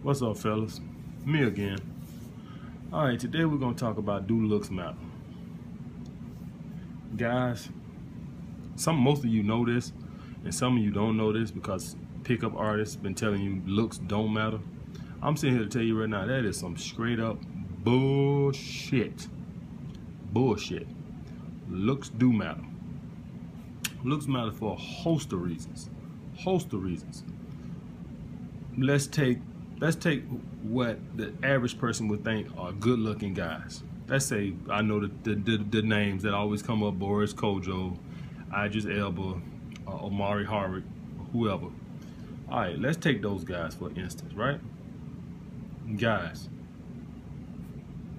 What's up, fellas? Me again. All right, today we're gonna talk about do looks matter, guys. Some most of you know this, and some of you don't know this because pickup artists been telling you looks don't matter. I'm sitting here to tell you right now that is some straight up bullshit. Bullshit. Looks do matter. Looks matter for a host of reasons. Host of reasons. Let's take let's take what the average person would think are good looking guys. Let's say I know the, the, the, the names that always come up Boris Kodjoe, Idris Elba, uh, Omari Hardwick, whoever. All right, let's take those guys for instance, right? Guys,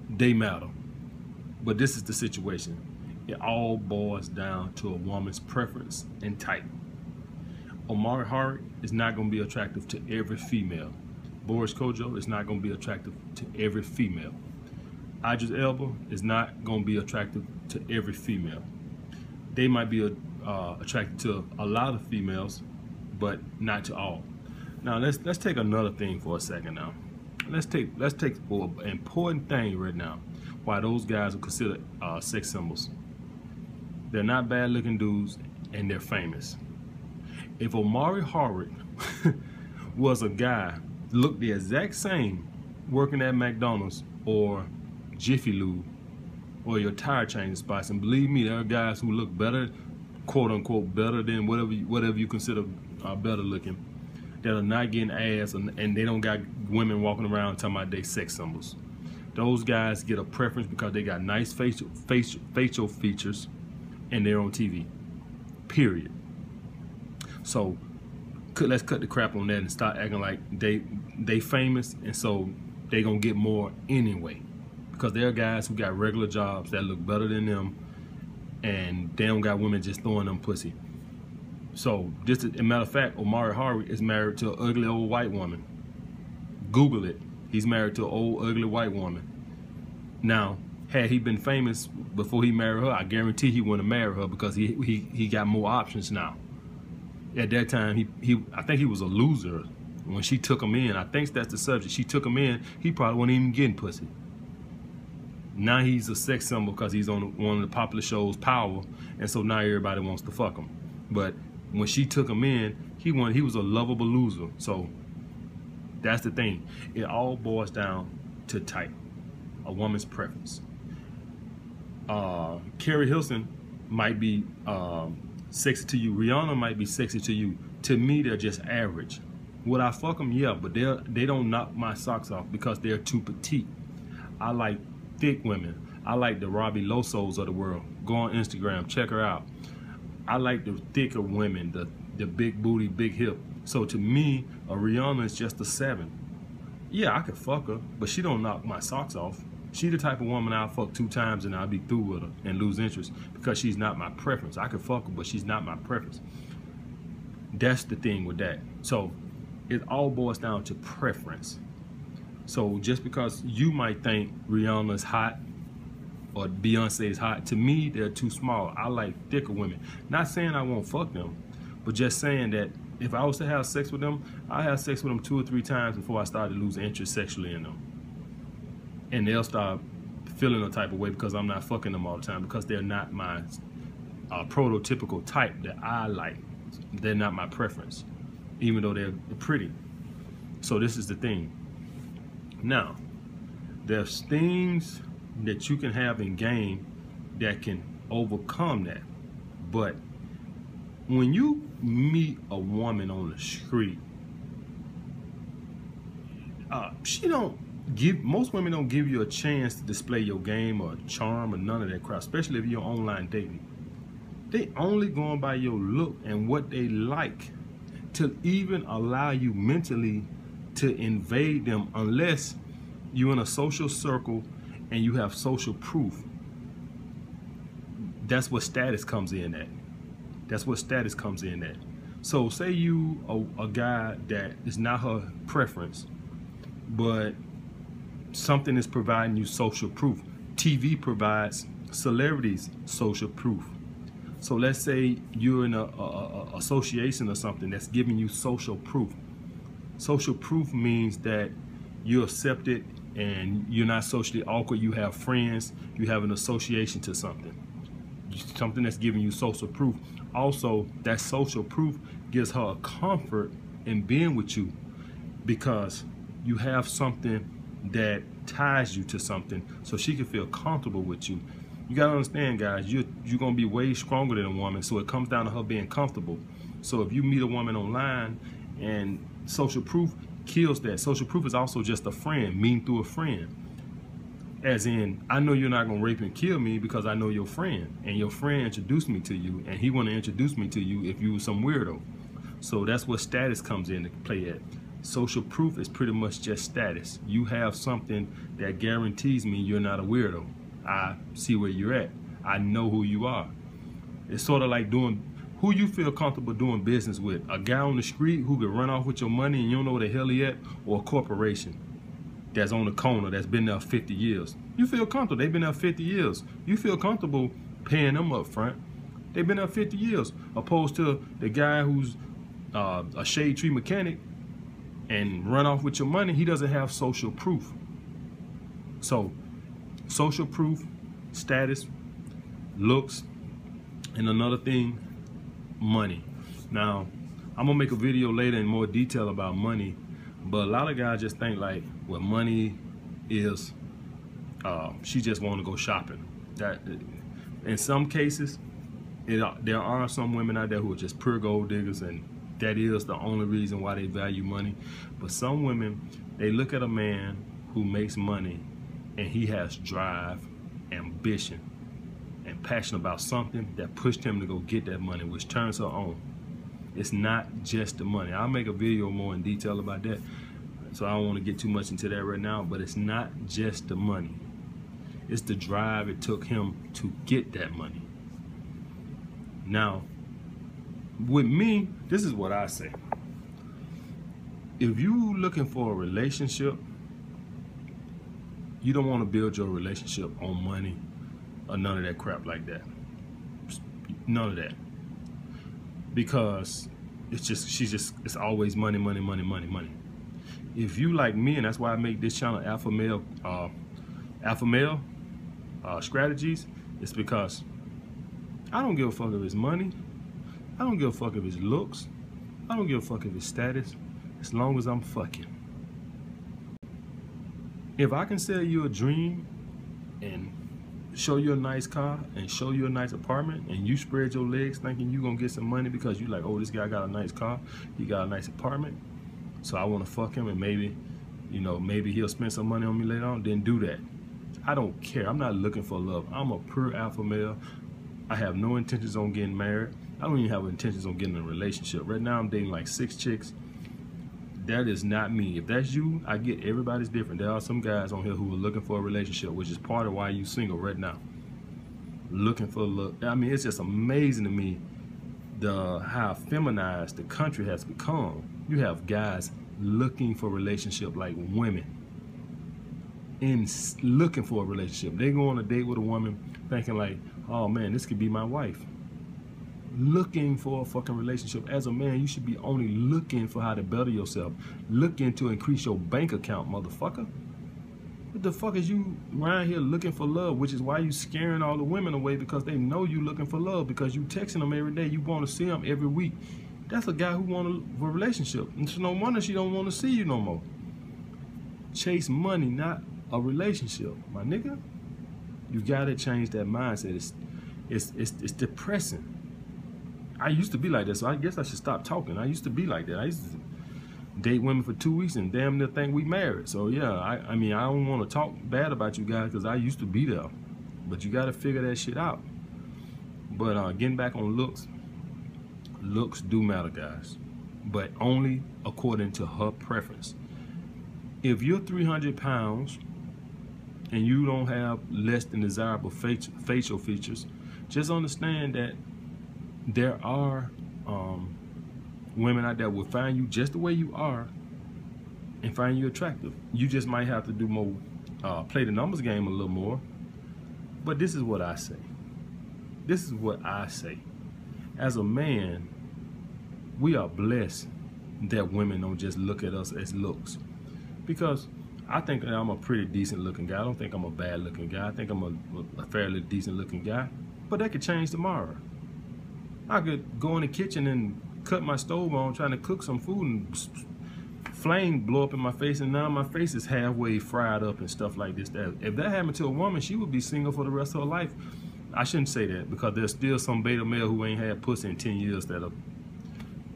they matter. But this is the situation. It all boils down to a woman's preference and type. Omari Hardwick is not going to be attractive to every female. Boris Kodjoe is not going to be attractive to every female. Idris Elba is not going to be attractive to every female. They might be uh, attracted to a lot of females, but not to all. Now let's let's take another thing for a second now. Let's take let's take an important thing right now. Why those guys are considered uh, sex symbols. They're not bad looking dudes and they're famous. If Omari Hardwick was a guy look the exact same working at McDonald's or Jiffy Lube or your tire changing spots. And believe me, there are guys who look better, quote unquote, better than whatever you, whatever you consider uh, better looking that are not getting ass and, and they don't got women walking around talking about they sex symbols. Those guys get a preference because they got nice facial, facial, facial features and they're on TV. Period. So let's cut the crap on that and start acting like they they famous and so they gonna get more anyway. Because there are guys who got regular jobs that look better than them and they don't got women just throwing them pussy. So just a matter of fact Omari Hardwick is married to an ugly old white woman. Google it. He's married to an old ugly white woman. Now had he been famous before he married her i guarantee he wouldn't have married her because he he, he got more options now at that time he, he I think he was a loser when she took him in. I think that's the subject. She took him in. He probably wasn't even getting pussy. Now he's a sex symbol because he's on one of the popular shows, Power, and so now everybody wants to fuck him. But when she took him in, he won. He was a lovable loser. So that's the thing. It all boils down to type, a woman's preference. Uh, Keri Hilson might be. Um, sexy to you. Rihanna might be sexy to you. To me, they're just average. Would I fuck them? Yeah, but they they don't knock my socks off because they're too petite. I like thick women. I like the Robbie Losos of the world. Go on Instagram, check her out. I like the thicker women, the the big booty, big hip. So to me, a Rihanna is just a seven. Yeah, I could fuck her, but she don't knock my socks off. She the type of woman I'll fuck two times and I'll be through with her and lose interest because she's not my preference. I could fuck her, but she's not my preference. That's the thing with that. So it all boils down to preference. So just because you might think Rihanna's hot or Beyonce is hot, to me they're too small. I like thicker women. Not saying I won't fuck them, but just saying that if I was to have sex with them, I have sex with them two or three times before I started to lose interest sexually in them and they'll start feeling a type of way because I'm not fucking them all the time because they're not my uh, prototypical type that I like. They're not my preference, even though they're pretty. So this is the thing. Now, there's things that you can have in game that can overcome that. But when you meet a woman on the street, uh, she don't give most women don't give you a chance to display your game or charm or none of that crap, especially if you're online dating. They only going by your look and what they like to even allow you mentally to invade them unless you're in a social circle and you have social proof. That's what status comes in at. That's what status comes in at. So say you a, a guy that is not her preference, but something is providing you social proof. TV provides celebrities social proof. So let's say you're in a, a, a, association or something that's giving you social proof. Social proof means that you're accepted and you're not socially awkward. You have friends. You have an association to something. Something that's giving you social proof. Also, that social proof gives her a comfort in being with you because you have something that ties you to something so she can feel comfortable with you. You gotta understand, guys, you're, you're gonna be way stronger than a woman, so it comes down to her being comfortable. So if you meet a woman online and social proof kills that. Social proof is also just a friend, mean through a friend. As in, I know you're not gonna rape and kill me because I know your friend, and your friend introduced me to you, and he wanna introduce me to you if you were some weirdo. So that's what status comes in to play at. Social proof is pretty much just status. You have something that guarantees me you're not a weirdo. I see where you're at. I know who you are. It's sort of like doing who you feel comfortable doing business with. A guy on the street who could run off with your money and you don't know where the hell he at, or a corporation that's on the corner that's been there 50 years. You feel comfortable. They've been there 50 years. You feel comfortable paying them up front. They've been there 50 years, opposed to the guy who's uh, a shade tree mechanic and run off with your money. He doesn't have social proof. So, social proof, status, looks, and another thing money. Now, I'm gonna make a video later in more detail about money, but a lot of guys just think like what money is, uh, she just want to go shopping. That in some cases, it, there are some women out there who are just pure gold diggers, and that is the only reason why they value money. But some women, they look at a man who makes money, and he has drive, ambition, and passion about something that pushed him to go get that money, which turns her on. It's not just the money. I'll make a video more in detail about that. So I don't want to get too much into that right now, but it's not just the money. It's the drive it took him to get that money. Now, with me, this is what I say. If you looking for a relationship, you don't want to build your relationship on money or none of that crap like that. None of that. Because it's just she's just it's always money, money, money, money, money. If you like me, and that's why I make this channel Alpha Male, uh, Alpha Male uh, Strategies, it's because I don't give a fuck of his money. I don't give a fuck of his looks. I don't give a fuck of his status, as long as I'm fucking. If I can sell you a dream and show you a nice car and show you a nice apartment and you spread your legs thinking you're gonna get some money because you like, oh, this guy got a nice car, he got a nice apartment, so I wanna fuck him and maybe, you know, maybe he'll spend some money on me later on, then do that. I don't care. I'm not looking for love. I'm a pure alpha male. I have no intentions on getting married. I don't even have intentions on getting in a relationship. Right now I'm dating like six chicks that is not me. If that's you, I get everybody's different. There are some guys on here who are looking for a relationship, which is part of why you're single right now. Looking for a look. I mean, it's just amazing to me the how feminized the country has become. You have guys looking for relationship like women. In looking for a relationship. They go on a date with a woman thinking like, oh man, this could be my wife looking for a fucking relationship. As a man, you should be only looking for how to better yourself. Looking to increase your bank account, motherfucker. What the fuck is you around here looking for love? Which is why you scaring all the women away because they know you looking for love because you texting them every day. You want to see them every week. That's a guy who want a, a relationship. And so no wonder she don't want to see you no more. Chase money, not a relationship, my nigga. You gotta change that mindset. It's it's it's, it's depressing. I used to be like that, so I guess I should stop talking. I used to be like that. I used to date women for two weeks and damn near think we married. So yeah, I, I mean, I don't want to talk bad about you guys because I used to be there. But you got to figure that shit out. But uh, getting back on looks, looks do matter, guys. But only according to her preference. If you're 300 pounds and you don't have less than desirable facial features, just understand that there are um, women out there will find you just the way you are and find you attractive. You just might have to do more, uh, play the numbers game a little more. But this is what I say. This is what I say. As a man, we are blessed that women don't just look at us as looks. Because I think I'm a pretty decent looking guy. I don't think I'm a bad looking guy. I think I'm a, a fairly decent looking guy. But that could change tomorrow. I could go in the kitchen and cut my stove on trying to cook some food and flame blow up in my face and now my face is halfway fried up and stuff like this. That If that happened to a woman, she would be single for the rest of her life. I shouldn't say that because there's still some beta male who ain't had pussy in 10 years that are,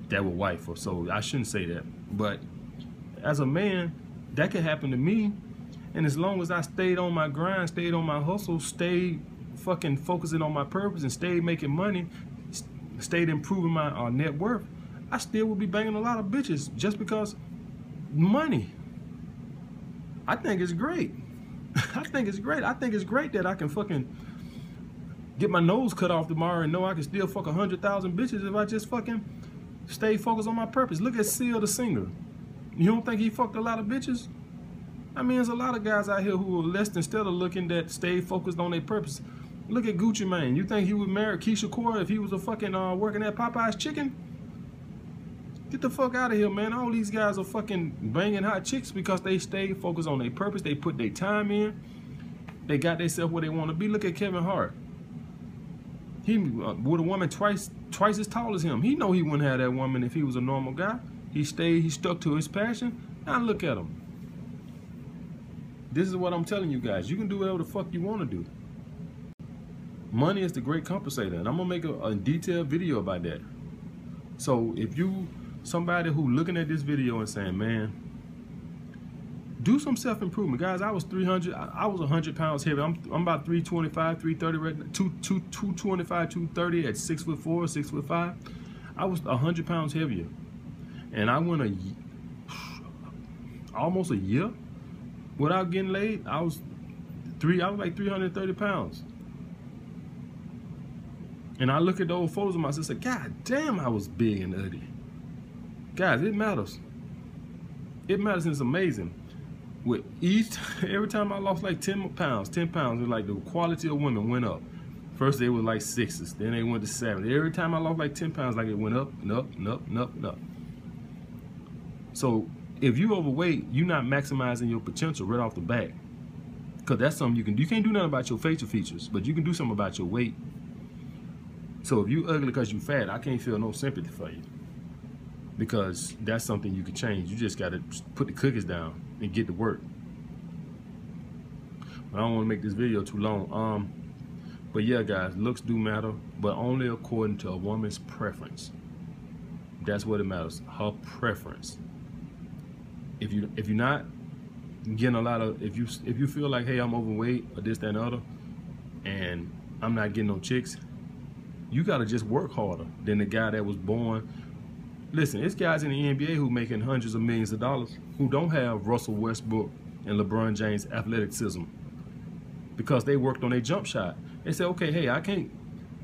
that would wife her. So I shouldn't say that. But as a man, that could happen to me. And as long as I stayed on my grind, stayed on my hustle, stayed fucking focusing on my purpose and stayed making money, stayed improving my uh, net worth, I still would be banging a lot of bitches just because money. I think it's great. I think it's great. I think it's great that I can fucking get my nose cut off tomorrow and know I can still fuck a hundred thousand bitches if I just fucking stay focused on my purpose. Look at Seal the singer. You don't think he fucked a lot of bitches? I mean, there's a lot of guys out here who are less instead of looking that stay focused on their purpose. Look at Gucci Mane. You think he would marry Keyshia Cole if he was a fucking uh, working at Popeye's Chicken? Get the fuck out of here, man. All these guys are fucking banging hot chicks because they stay focused on their purpose. They put their time in. They got themselves where they want to be. Look at Kevin Hart. He uh, with a woman twice twice as tall as him. He know he wouldn't have that woman if he was a normal guy. He stayed, he stuck to his passion. Now look at him. This is what I'm telling you guys. You can do whatever the fuck you want to do. Money is the great compensator. And I'm to make a, a detailed video about that. So if you, somebody who looking at this video and saying, man, do some self-improvement guys i was 300 i, was 100 pounds heavy i'm, I'm about 325 330 right now 2, 2, 225 230 at six foot four six foot five i was 100 pounds heavier and I went a almost a year without getting laid. I was three. I was like 330 pounds. And I look at the old photos of myself and say, God damn, I was big and ugly. Guys, it matters. It matters and it's amazing. With each, every time I lost like 10 pounds, 10 pounds, it was like the quality of women went up. First they were like sixes, then they went to seven. Every time I lost like 10 pounds, like it went up and up and up and up and up. So if you're overweight, you're not maximizing your potential right off the bat. Because that's something you can do. You can't do nothing about your facial features, but you can do something about your weight. So if you ugly because you fat, I can't feel no sympathy for you. Because that's something you can change. You just got to put the cookies down and get to work. But I don't want to make this video too long. Um, But yeah, guys, looks do matter, but only according to a woman's preference. That's what it matters, her preference if you if you're not getting a lot of if you if you feel like hey I'm overweight or this that and other and I'm not getting no chicks you gotta just work harder than the guy that was born listen it's guys in the NBA who making hundreds of millions of dollars who don't have Russell Westbrook and LeBron James athleticism because they worked on their jump shot they said okay hey I can't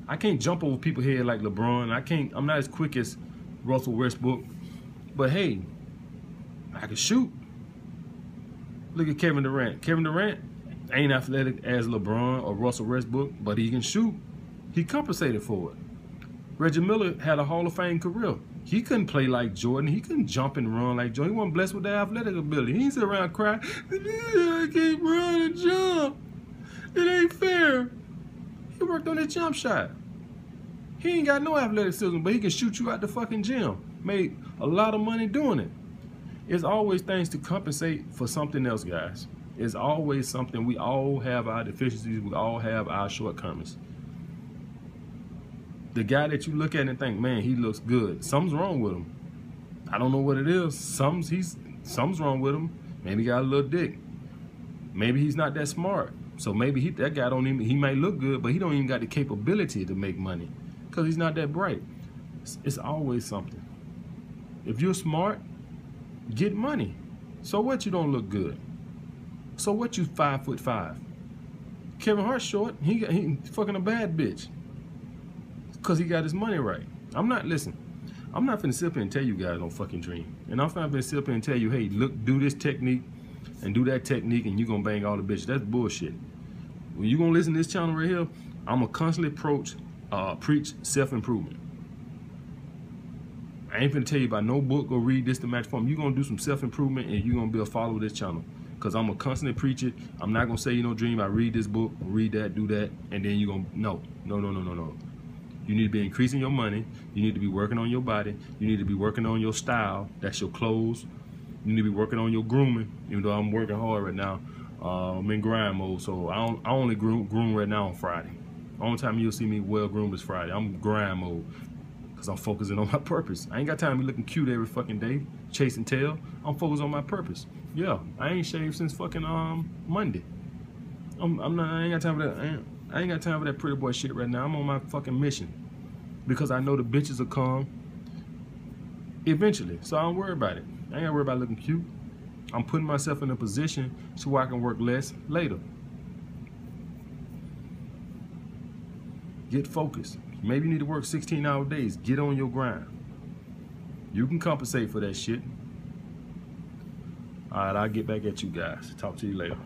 I can't jump over people head like LeBron I can't I'm not as quick as Russell Westbrook but hey I can shoot. Look at Kevin Durant. Kevin Durant ain't athletic as LeBron or Russell Westbrook, but he can shoot. He compensated for it. Reggie Miller had a Hall of Fame career. He couldn't play like Jordan. He couldn't jump and run like Jordan. He wasn't blessed with that athletic ability. He didn't sit around crying, I can't run and jump. It ain't fair. He worked on his jump shot. He ain't got no athleticism, but he can shoot you out the fucking gym. Made a lot of money doing it. It's always things to compensate for something else, guys. It's always something. We all have our deficiencies. We all have our shortcomings. The guy that you look at and think, man, he looks good. Something's wrong with him. I don't know what it is. Something's he's something's wrong with him. Maybe he got a little dick. Maybe he's not that smart. So maybe he, that guy don't even he might look good, but he don't even got the capability to make money because he's not that bright. It's, it's always something. If you're smart, Get money. So what you don't look good? So what you five foot five? Kevin Hart short. He he fucking a bad bitch. Cause he got his money right. I'm not listen. I'm not finna sit up here and tell you guys don't fucking dream. And I'm not finna sit up here and tell you, hey, look, do this technique and do that technique and you gonna bang all the bitches. That's bullshit. When you gonna listen to this channel right here, I'm gonna constantly approach, uh, preach self-improvement. I ain't gonna tell you about no book or read this to match form. You're gonna do some self-improvement and you're gonna be a follower of this channel. because I'm gonna constantly preach it. I'm not gonna say you know dream. I read this book, read that, do that, and then you gonna no, no, no, no, no, no. You need to be increasing your money. You need to be working on your body. You need to be working on your style. That's your clothes. You need to be working on your grooming. Even though I'm working hard right now, uh, I'm in grind mode. So I, I only groom, groom right now on Friday. Only time you'll see me well groomed is Friday. I'm grind mode because I'm focusing on my purpose. I ain't got time to be looking cute every fucking day, chasing tail. I'm focused on my purpose. Yeah, I ain't shaved since fucking um Monday. I'm, I'm not. I ain't got time for that. I ain't, got time for that pretty boy shit right now. I'm on my fucking mission because I know the bitches will come eventually. So I don't worry about it. I ain't gotta worry about looking cute. I'm putting myself in a position so I can work less later. Get focused. Maybe you need to work 16 hour days. Get on your grind. You can compensate for that shit. All right, I'll get back at you guys. Talk to you later.